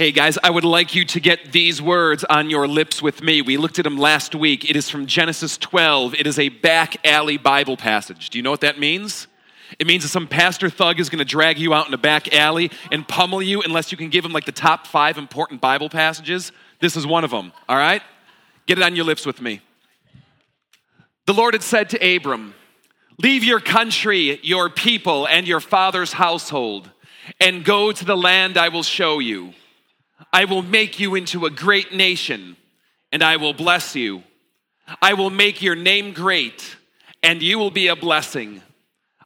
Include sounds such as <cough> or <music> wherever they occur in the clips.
Hey guys, I would like you to get these words on your lips with me. We looked at them last week. It is from Genesis 12. It is a back alley Bible passage. Do you know what that means? It means that some pastor thug is going to drag you out in a back alley and pummel you unless you can give him like the top five important Bible passages. This is one of them, all right? Get it on your lips with me. The Lord had said to Abram, Leave your country, your people, and your father's household, and go to the land I will show you. I will make you into a great nation, and I will bless you. I will make your name great, and you will be a blessing.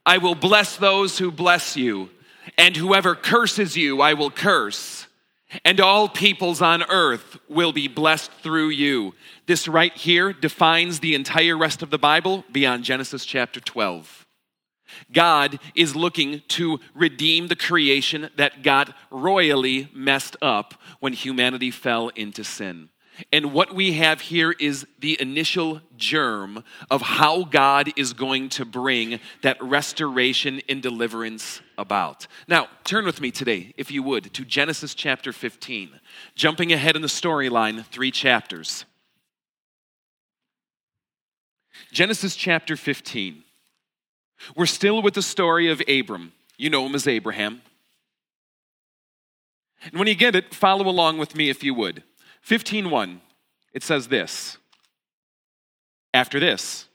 I will bless those who bless you, and whoever curses you, I will curse. And all peoples on earth will be blessed through you. This right here defines the entire rest of the Bible beyond Genesis chapter 12. God is looking to redeem the creation that got royally messed up when humanity fell into sin. And what we have here is the initial germ of how God is going to bring that restoration and deliverance about. Now, turn with me today, if you would, to Genesis chapter 15, jumping ahead in the storyline, three chapters. Genesis chapter 15. We're still with the story of Abram. You know him as Abraham. And when you get it, follow along with me if you would. 15:1. It says this. After this.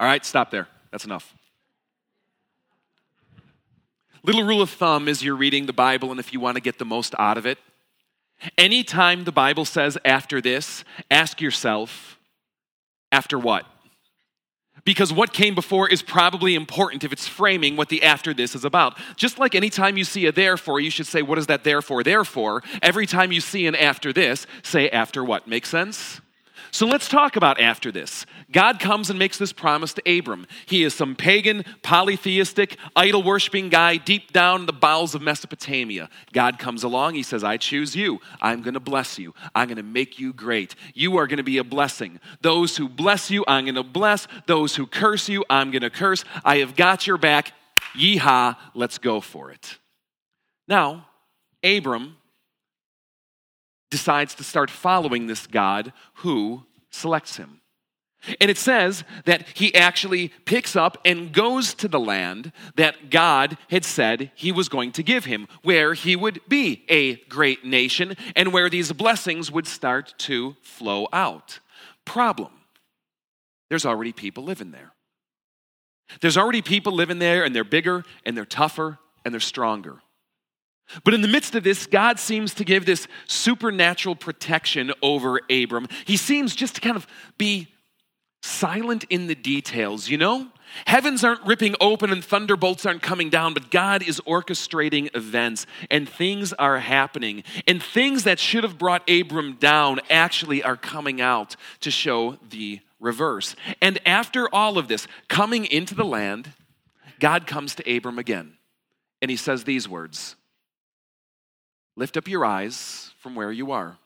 All right, stop there. That's enough. Little rule of thumb is you're reading the Bible and if you want to get the most out of it, anytime the Bible says after this, ask yourself, after what? Because what came before is probably important if it's framing what the after this is about. Just like anytime you see a therefore, you should say, What is that therefore? Therefore, every time you see an after this, say after what? Make sense? So let's talk about after this. God comes and makes this promise to Abram. He is some pagan, polytheistic, idol worshiping guy deep down in the bowels of Mesopotamia. God comes along. He says, I choose you. I'm going to bless you. I'm going to make you great. You are going to be a blessing. Those who bless you, I'm going to bless. Those who curse you, I'm going to curse. I have got your back. Yeehaw, let's go for it. Now, Abram decides to start following this God who selects him. And it says that he actually picks up and goes to the land that God had said he was going to give him, where he would be a great nation and where these blessings would start to flow out. Problem there's already people living there. There's already people living there, and they're bigger, and they're tougher, and they're stronger. But in the midst of this, God seems to give this supernatural protection over Abram. He seems just to kind of be silent in the details, you know? Heavens aren't ripping open and thunderbolts aren't coming down, but God is orchestrating events and things are happening. And things that should have brought Abram down actually are coming out to show the reverse. And after all of this, coming into the land, God comes to Abram again and he says these words Lift up your eyes from where you are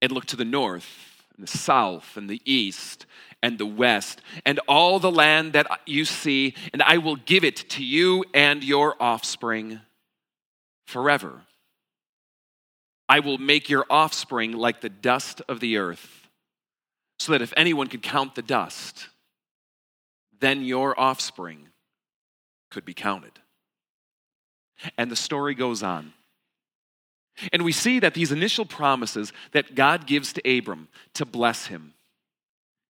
and look to the north and the south and the east and the west and all the land that you see, and I will give it to you and your offspring forever. I will make your offspring like the dust of the earth, so that if anyone could count the dust, then your offspring could be counted. And the story goes on. And we see that these initial promises that God gives to Abram to bless him,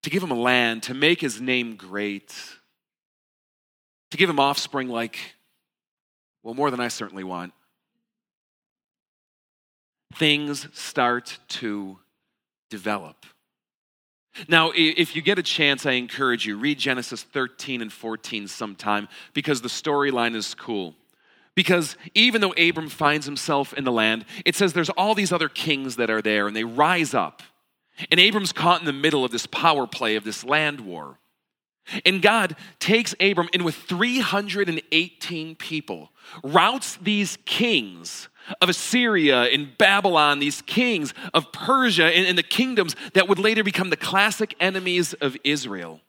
to give him a land, to make his name great, to give him offspring like, well, more than I certainly want, things start to develop. Now, if you get a chance, I encourage you, read Genesis 13 and 14 sometime because the storyline is cool. Because even though Abram finds himself in the land, it says there's all these other kings that are there and they rise up. And Abram's caught in the middle of this power play of this land war. And God takes Abram and with 318 people, routs these kings of Assyria and Babylon, these kings of Persia and, and the kingdoms that would later become the classic enemies of Israel.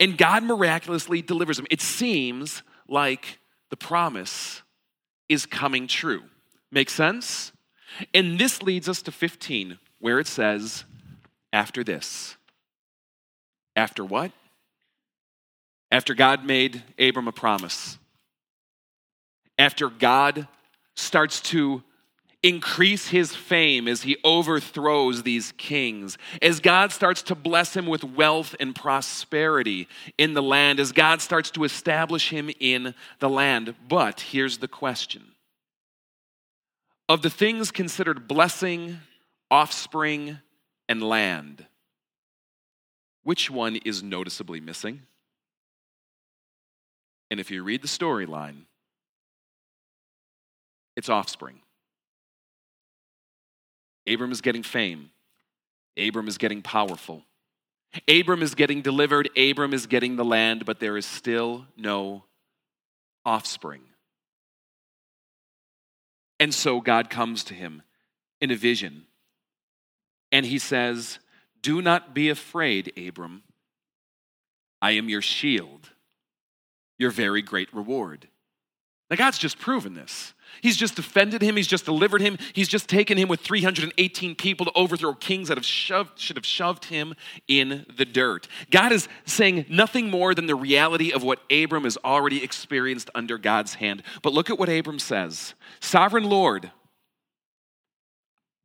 And God miraculously delivers them. It seems like the promise is coming true. Make sense? And this leads us to 15, where it says, after this. After what? After God made Abram a promise. After God starts to increase his fame as he overthrows these kings, as God starts to bless him with wealth and prosperity in the land, as God starts to establish him in the land. But here's the question of the things considered blessing, offspring, and land, which one is noticeably missing? And if you read the storyline, it's offspring. Abram is getting fame. Abram is getting powerful. Abram is getting delivered. Abram is getting the land, but there is still no offspring. And so God comes to him in a vision. And he says, Do not be afraid, Abram. I am your shield, your very great reward. Now, God's just proven this. He's just defended him. He's just delivered him. He's just taken him with 318 people to overthrow kings that have shoved, should have shoved him in the dirt. God is saying nothing more than the reality of what Abram has already experienced under God's hand. But look at what Abram says Sovereign Lord,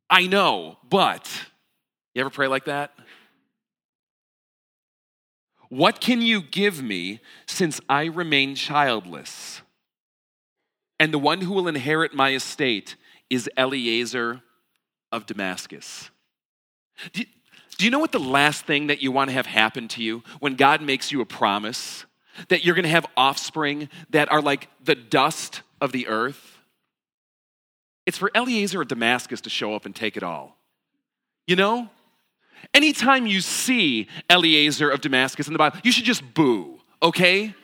I know, but. You ever pray like that? What can you give me since I remain childless? And the one who will inherit my estate is Eliezer of Damascus. Do you, do you know what the last thing that you want to have happen to you when God makes you a promise that you're going to have offspring that are like the dust of the earth? It's for Eliezer of Damascus to show up and take it all. You know? Anytime you see Eliezer of Damascus in the Bible, you should just boo, okay?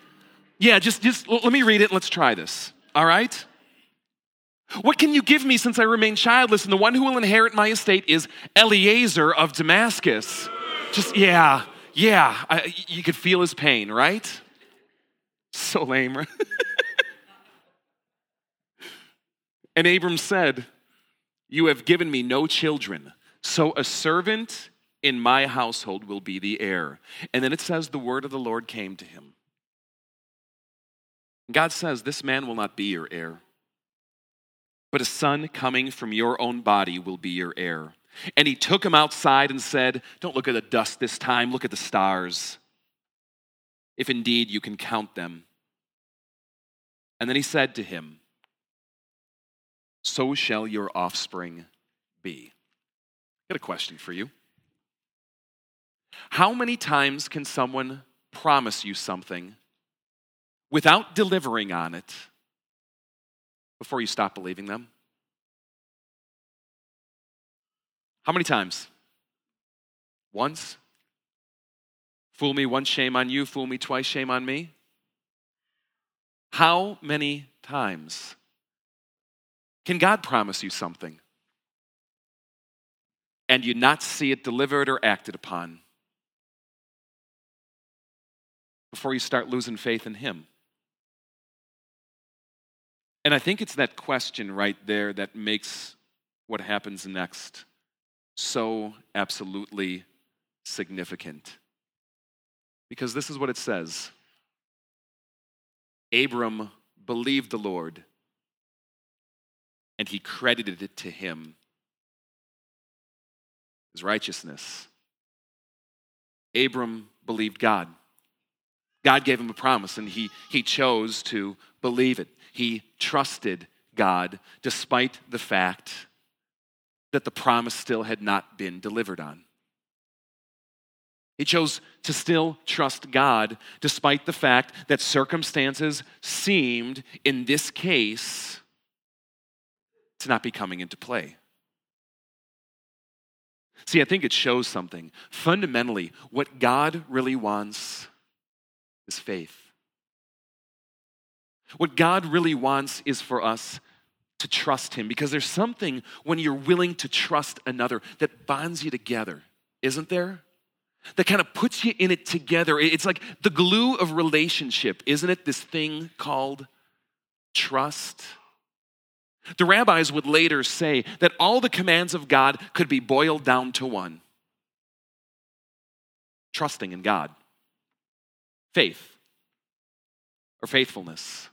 Yeah, just, just let me read it and let's try this. All right? What can you give me since I remain childless? And the one who will inherit my estate is Eliezer of Damascus. Just, yeah, yeah. I, you could feel his pain, right? So lame. <laughs> and Abram said, You have given me no children, so a servant in my household will be the heir. And then it says, The word of the Lord came to him. God says, This man will not be your heir, but a son coming from your own body will be your heir. And he took him outside and said, Don't look at the dust this time, look at the stars, if indeed you can count them. And then he said to him, So shall your offspring be. I got a question for you. How many times can someone promise you something without delivering on it before you stop believing them? How many times? Once? Fool me once, shame on you. Fool me twice, shame on me. How many times can God promise you something and you not see it delivered or acted upon before you start losing faith in Him? And I think it's that question right there that makes what happens next so absolutely significant. Because this is what it says Abram believed the Lord, and he credited it to him as righteousness. Abram believed God. God gave him a promise, and he, he chose to believe it. He trusted God despite the fact that the promise still had not been delivered on. He chose to still trust God despite the fact that circumstances seemed, in this case, to not be coming into play. See, I think it shows something. Fundamentally, what God really wants is faith. What God really wants is for us to trust Him because there's something when you're willing to trust another that bonds you together, isn't there? That kind of puts you in it together. It's like the glue of relationship, isn't it? This thing called trust. The rabbis would later say that all the commands of God could be boiled down to one trusting in God, faith, or faithfulness.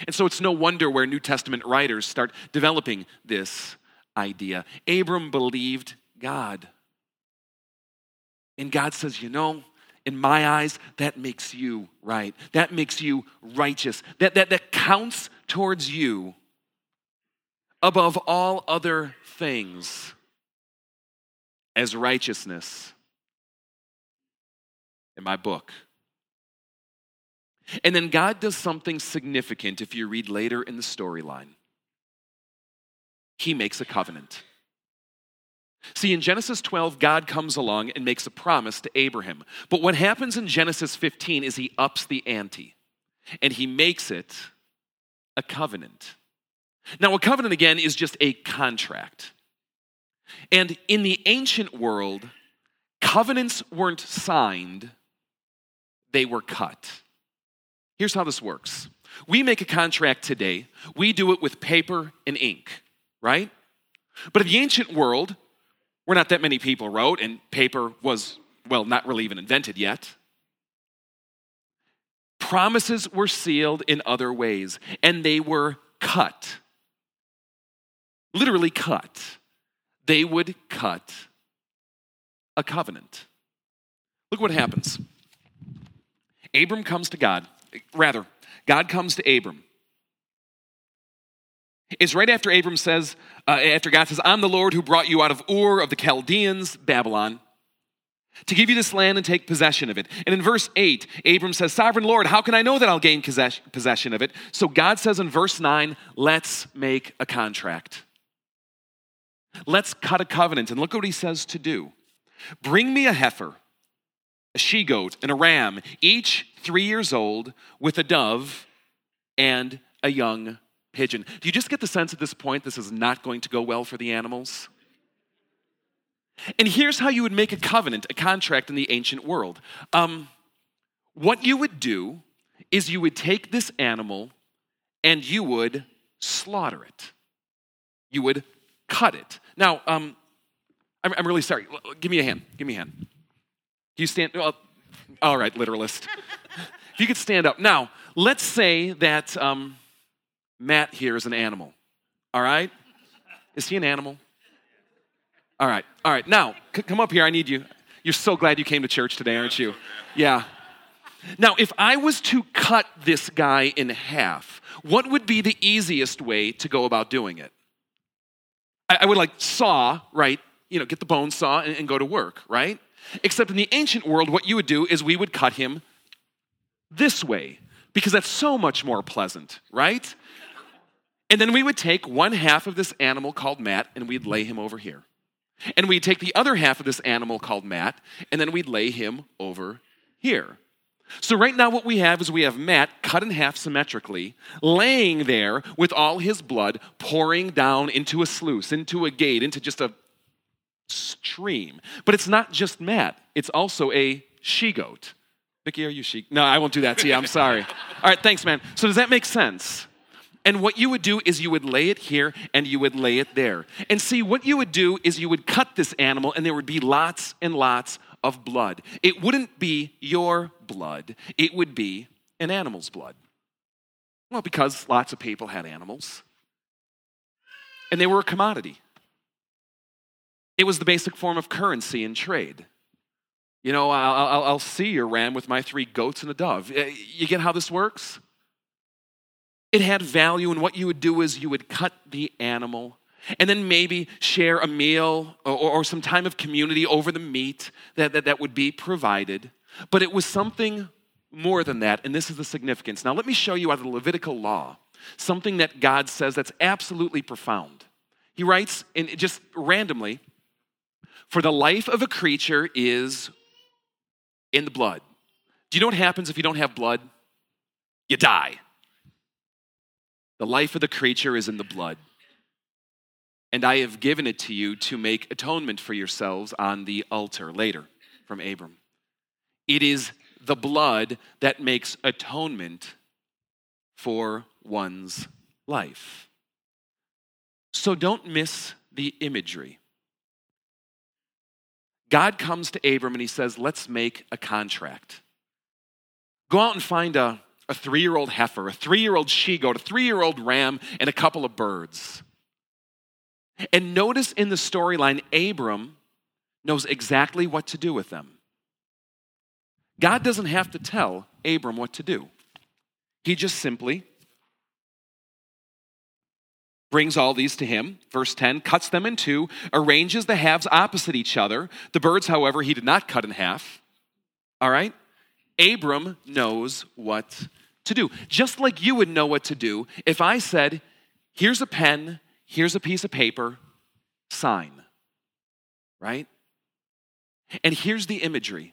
And so it's no wonder where New Testament writers start developing this idea. Abram believed God. And God says, you know, in my eyes, that makes you right. That makes you righteous. That, that, that counts towards you above all other things as righteousness in my book. And then God does something significant if you read later in the storyline. He makes a covenant. See, in Genesis 12, God comes along and makes a promise to Abraham. But what happens in Genesis 15 is he ups the ante and he makes it a covenant. Now, a covenant, again, is just a contract. And in the ancient world, covenants weren't signed, they were cut. Here's how this works we make a contract today, we do it with paper and ink, right? But in the ancient world, where not that many people wrote, and paper was, well, not really even invented yet. Promises were sealed in other ways, and they were cut. Literally cut. They would cut a covenant. Look what happens. Abram comes to God. Rather, God comes to Abram is right after Abram says, uh, after God says, I'm the Lord who brought you out of Ur of the Chaldeans, Babylon, to give you this land and take possession of it. And in verse 8, Abram says, Sovereign Lord, how can I know that I'll gain possession of it? So God says in verse 9, let's make a contract. Let's cut a covenant. And look what he says to do Bring me a heifer, a she goat, and a ram, each three years old, with a dove and a young pigeon. Do you just get the sense at this point this is not going to go well for the animals? And here's how you would make a covenant, a contract in the ancient world. Um, what you would do is you would take this animal and you would slaughter it. You would cut it. Now, um, I'm, I'm, really sorry. Give me a hand. Give me a hand. You stand? Well, all right, literalist. if you could stand up. Now, let's say that. Um, Matt here is an animal. All right? Is he an animal? All right. All right. Now, c- come up here. I need you. You're so glad you came to church today, aren't you? Yeah. Now, if I was to cut this guy in half, what would be the easiest way to go about doing it? I, I would like saw, right? You know, get the bone saw and, and go to work, right? Except in the ancient world, what you would do is we would cut him this way because that's so much more pleasant, right? And then we would take one half of this animal called Matt and we'd lay him over here. And we'd take the other half of this animal called Matt and then we'd lay him over here. So, right now, what we have is we have Matt cut in half symmetrically, laying there with all his blood pouring down into a sluice, into a gate, into just a stream. But it's not just Matt, it's also a she goat. Vicky, are you she? No, I won't do that to you. I'm sorry. <laughs> All right, thanks, man. So, does that make sense? And what you would do is you would lay it here and you would lay it there. And see, what you would do is you would cut this animal and there would be lots and lots of blood. It wouldn't be your blood, it would be an animal's blood. Well, because lots of people had animals and they were a commodity. It was the basic form of currency in trade. You know, I'll, I'll, see your ram with my three goats and a dove. Eh, you get how this works? It had value, and what you would do is you would cut the animal and then maybe share a meal or, or some time of community over the meat that, that, that would be provided. But it was something more than that, and this is the significance. Now, let me show you out of the Levitical law something that God says that's absolutely profound. He writes, and just randomly, for the life of a creature is in the blood. Do you know what happens if you don't have blood? You die. The life of the creature is in the blood. And I have given it to you to make atonement for yourselves on the altar. Later from Abram. It is the blood that makes atonement for one's life. So don't miss the imagery. God comes to Abram and he says, Let's make a contract. Go out and find a, a three year old heifer, a three year old she goat, a three year old ram, and a couple of birds. And notice in the storyline, Abram knows exactly what to do with them. God doesn't have to tell Abram what to do, he just simply brings all these to him. Verse 10 cuts them in two, arranges the halves opposite each other. The birds, however, he did not cut in half. All right? Abram knows what to do. Just like you would know what to do if I said, here's a pen, here's a piece of paper, sign. Right? And here's the imagery.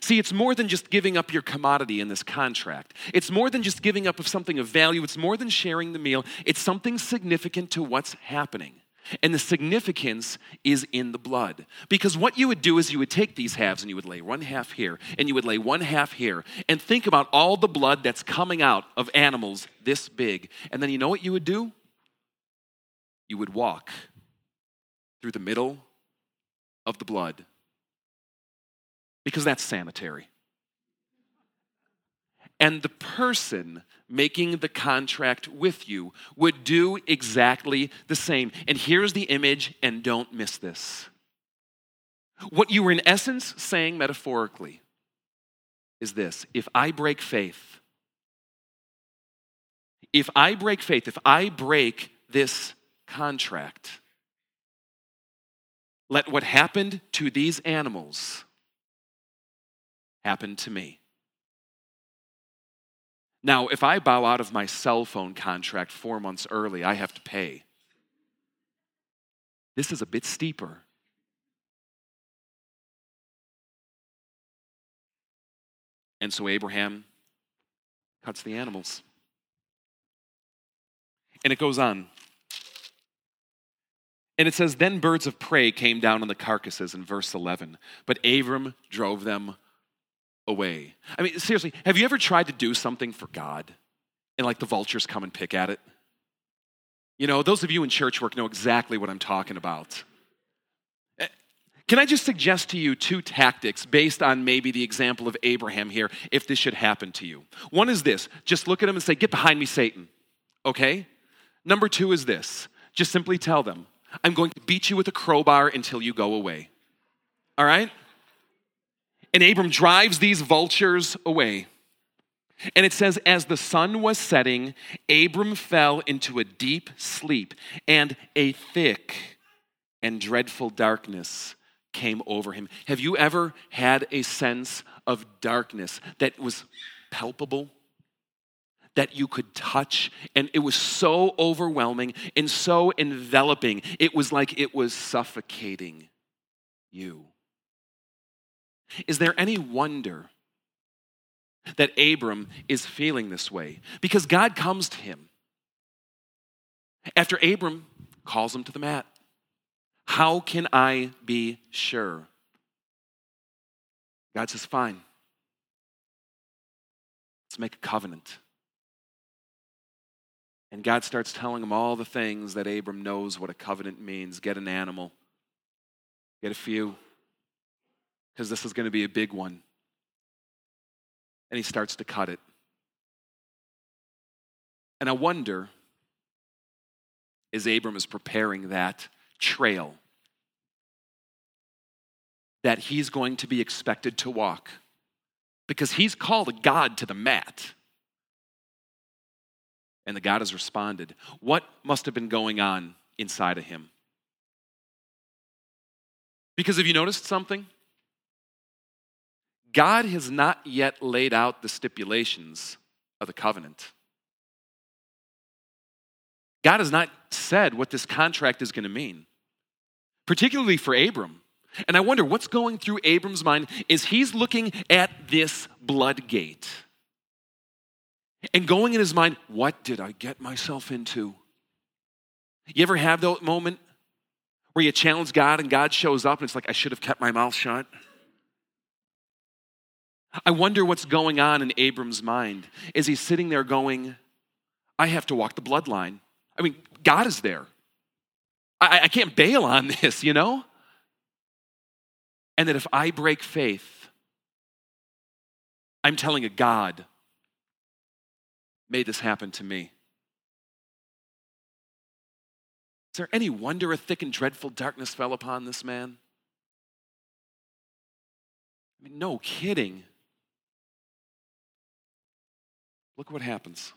See, it's more than just giving up your commodity in this contract. It's more than just giving up of something of value. It's more than sharing the meal. It's something significant to what's happening. And the significance is in the blood. Because what you would do is you would take these halves and you would lay one half here and you would lay one half here and think about all the blood that's coming out of animals this big. And then you know what you would do? You would walk through the middle of the blood because that's sanitary. And the person making the contract with you would do exactly the same. And here's the image, and don't miss this. What you were, in essence, saying metaphorically is this if I break faith, if I break faith, if I break this contract, let what happened to these animals happen to me. Now, if I bow out of my cell phone contract four months early, I have to pay. This is a bit steeper. And so Abraham cuts the animals. And it goes on. And it says, Then birds of prey came down on the carcasses in verse 11, but Abram drove them away. I mean, seriously, have you ever tried to do something for God and like the vultures come and pick at it? You know, those of you in church work know exactly what I'm talking about. Eh, can I just suggest to you two tactics based on maybe the example of Abraham here, if this should happen to you? One is this just look at him and say, Get behind me, Satan. Okay? Number two is this just simply tell them, I'm going to beat you with a crowbar until you go away. All right? And Abram drives these vultures away. And it says, as the sun was setting, Abram fell into a deep sleep, and a thick and dreadful darkness came over him. Have you ever had a sense of darkness that was palpable? That you could touch, and it was so overwhelming and so enveloping. It was like it was suffocating you. Is there any wonder that Abram is feeling this way? Because God comes to him. After Abram calls him to the mat, how can I be sure? God says, Fine. Let's make a covenant. And God starts telling him all the things that Abram knows what a covenant means get an animal, get a few, because this is going to be a big one. And he starts to cut it. And I wonder, as Abram is preparing that trail that he's going to be expected to walk, because he's called a God to the mat. And the God has responded. What must have been going on inside of him? Because have you noticed something? God has not yet laid out the stipulations of the covenant. God has not said what this contract is going to mean, particularly for Abram. And I wonder what's going through Abram's mind is he's looking at this blood gate and going in his mind, what did I get myself into? You ever have that moment where you challenge God and God shows up and it's like, I should have kept my mouth shut? I wonder what's going on in Abram's mind. Is he sitting there going, I have to walk the bloodline? I mean, God is there. I, I can't bail on <laughs> this, you know? And that if I break faith, I'm telling a God, made this happen to me. Is there any wonder a thick and dreadful darkness fell upon this man? I mean, no kidding. Look what happens.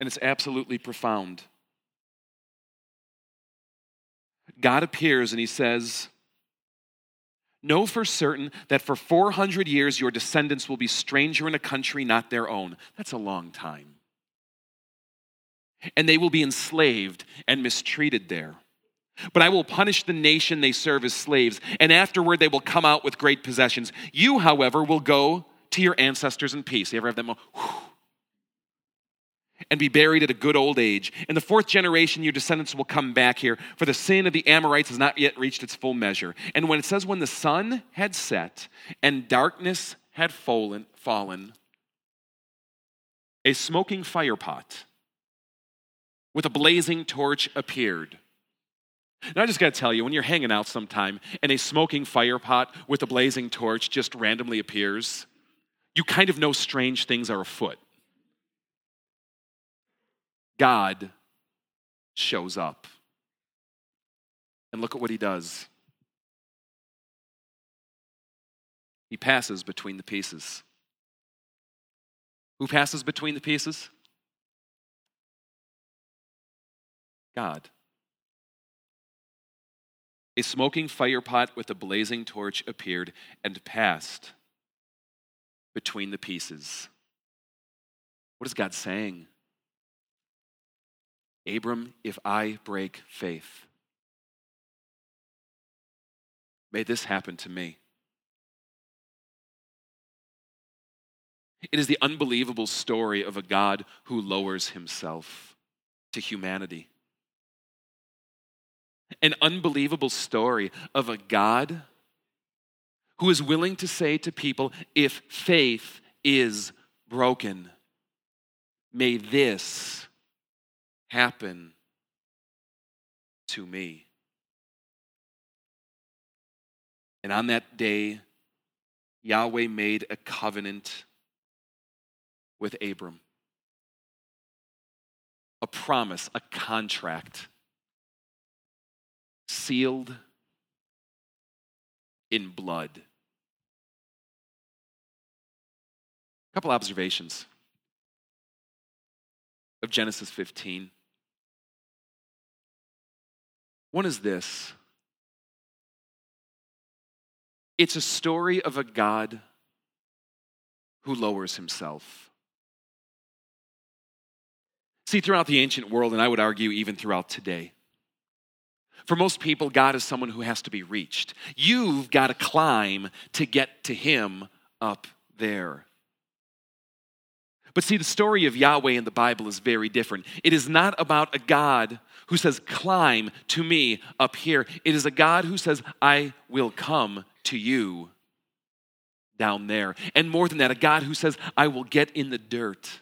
And it's absolutely profound. God appears and he says, Know for certain that for 400 years your descendants will be stranger in a country not their own. That's a long time and they will be enslaved and mistreated there. But I will punish the nation they serve as slaves, and afterward they will come out with great possessions. You, however, will go to your ancestors in peace. You ever have that moment? And be buried at a good old age. In the fourth generation, your descendants will come back here, for the sin of the Amorites has not yet reached its full measure. And when it says, when the sun had set and darkness had fallen, fallen a smoking firepot with a blazing torch appeared. Now, I just got to tell you, when you're hanging out sometime and a smoking firepot with a blazing torch just randomly appears, you kind of know strange things are afoot. God shows up. And look at what he does. He passes between the pieces. Who passes between the pieces? God. A smoking firepot with a blazing torch appeared and passed between the pieces. What is God saying? Abram, if I break faith, may this happen to me. It is the unbelievable story of a God who lowers himself to humanity an unbelievable story of a God who is willing to say to people, if faith is broken, may this happen to me. And on that day, Yahweh made a covenant with Abram, a promise, a contract sealed in blood. Couple observations of Genesis 15. One is this it's a story of a God who lowers himself. See, throughout the ancient world, and I would argue even throughout today, for most people, God is someone who has to be reached. You've got to climb to get to Him up there. But see, the story of Yahweh in the Bible is very different. It is not about a God who says, Climb to me up here. It is a God who says, I will come to you down there. And more than that, a God who says, I will get in the dirt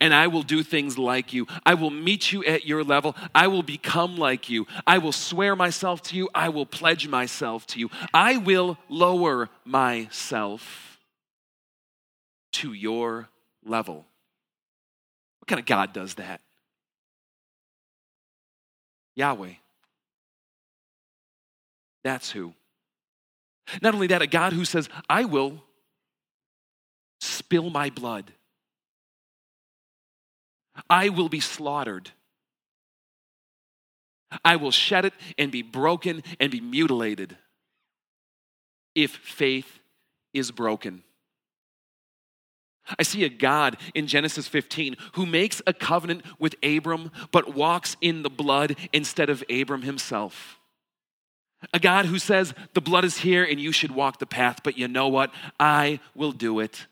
and I will do things like you. I will meet you at your level. I will become like you. I will swear myself to you. I will pledge myself to you. I will lower myself to your level. What kind of God does that? Yahweh. That's who. Not only that, a God who says, I will spill my blood I will be slaughtered. I will shed it and be broken and be mutilated if faith is broken. I see a God in Genesis 15 who makes a covenant with Abram but walks in the blood instead of Abram himself. A God who says, The blood is here and you should walk the path, but you know what? I will do it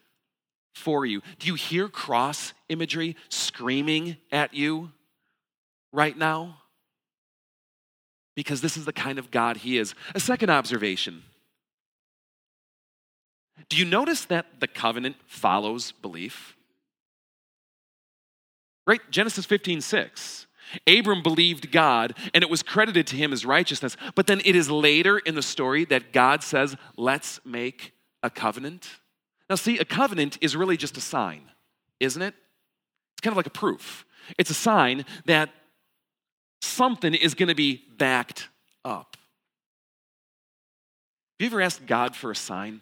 for you. Do you hear cross imagery screaming at you right now? Because this is the kind of God He is. A second observation. Do you notice that the covenant follows belief? Right? Genesis 15, 6. Abram believed God and it was credited to him as righteousness. But then it is later in the story that God says, let's make a covenant. Now, see, a covenant is really just a sign, isn't it? It's kind of like a proof. It's a sign that something is going to be backed up. Have you ever asked God for a sign?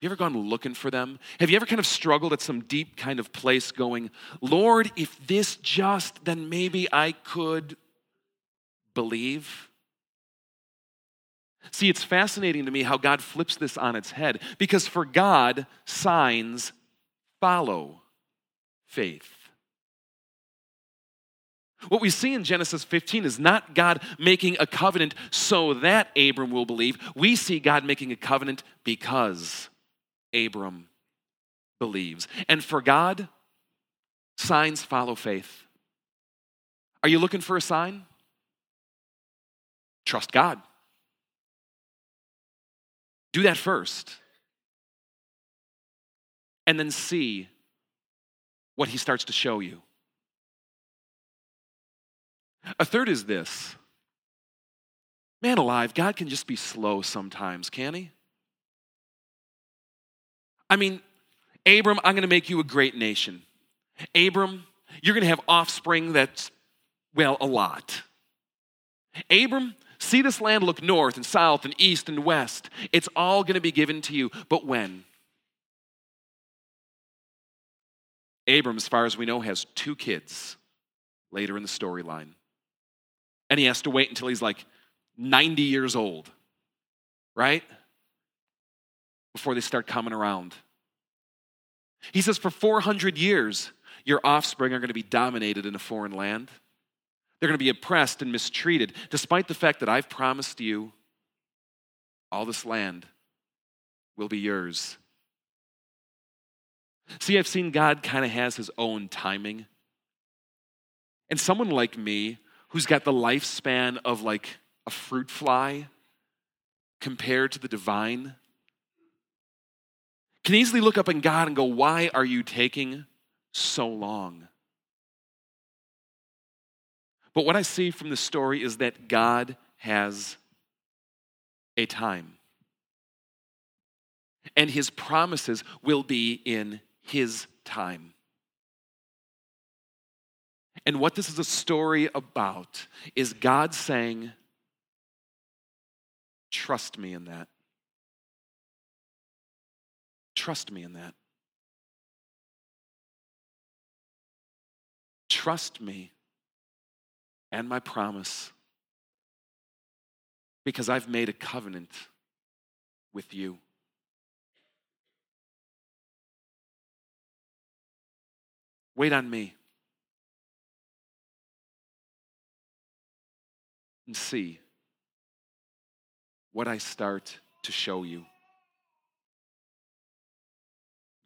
You ever gone looking for them? Have you ever kind of struggled at some deep kind of place going, Lord, if this just, then maybe I could believe? See, it's fascinating to me how God flips this on its head because for God, signs follow faith. What we see in Genesis 15 is not God making a covenant so that Abram will believe. We see God making a covenant because Abram believes. And for God, signs follow faith. Are you looking for a sign? Trust God. Do that first. And then see what he starts to show you. A third is this man alive, God can just be slow sometimes, can he? I mean, Abram, I'm going to make you a great nation. Abram, you're going to have offspring that's, well, a lot. Abram, see this land look north and south and east and west. It's all going to be given to you. But when? Abram, as far as we know, has two kids later in the storyline. And he has to wait until he's like 90 years old, right? Before they start coming around. He says, for 400 years, your offspring are going to be dominated in a foreign land. They're going to be oppressed and mistreated, despite the fact that I've promised you all this land will be yours. See, I've seen God kind of has his own timing. And someone like me, who's got the lifespan of like a fruit fly compared to the divine, can easily look up in God and go, Why are you taking so long? But what I see from the story is that God has a time. And his promises will be in his time. And what this is a story about is God saying, Trust me in that. Trust me in that. Trust me and my promise because I've made a covenant with you. Wait on me and see what I start to show you.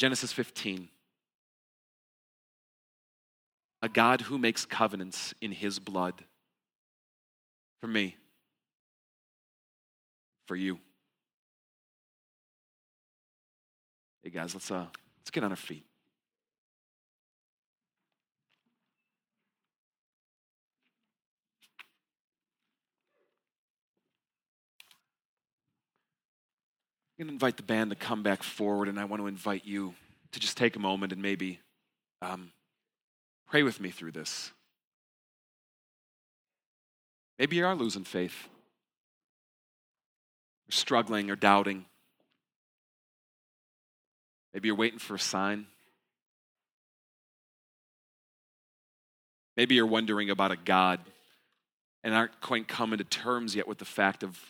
Genesis 15. A God who makes covenants in his blood for me, for you. Hey guys, let's uh let's get on our feet. I'm going to invite the band to come back forward, and I want to invite you to just take a moment and maybe um, pray with me through this. Maybe you are losing faith, or struggling, or doubting. Maybe you're waiting for a sign. Maybe you're wondering about a God and aren't quite coming to terms yet with the fact of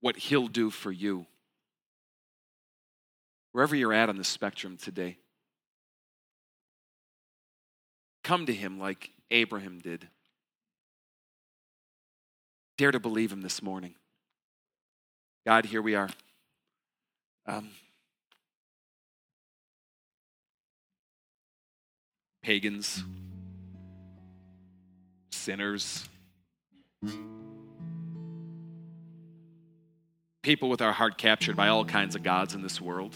what He'll do for you. Wherever you're at on the spectrum today, come to Him like Abraham did. Dare to believe Him this morning. God, here we are. Um, pagans, sinners people with our heart captured by all kinds of gods in this world.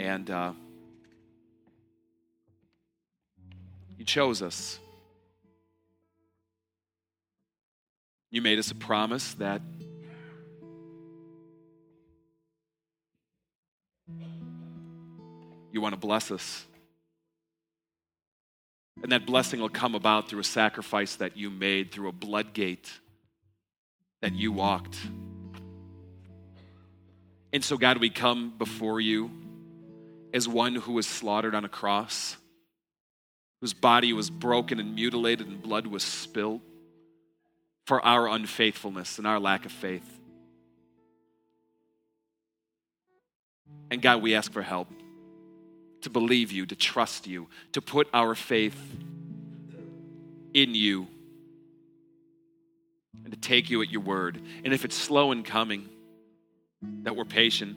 And uh, You chose us. You made us a promise that you want to bless us. And that blessing will come about through a sacrifice that you made, through a blood gate that you walked. And so, God, we come before you as one who was slaughtered on a cross, whose body was broken and mutilated and blood was spilled for our unfaithfulness and our lack of faith. And God, we ask for help to believe you, to trust you, to put our faith in you, and to take you at your word. And if it's slow in coming, that we're patient.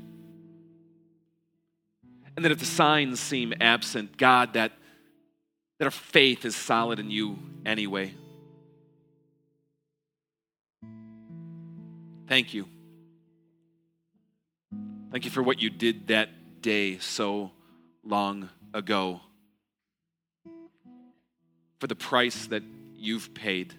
And that if the signs seem absent, God, that, that our faith is solid in you anyway. Thank you. Thank you for what you did that day so long ago. For the price that you've paid.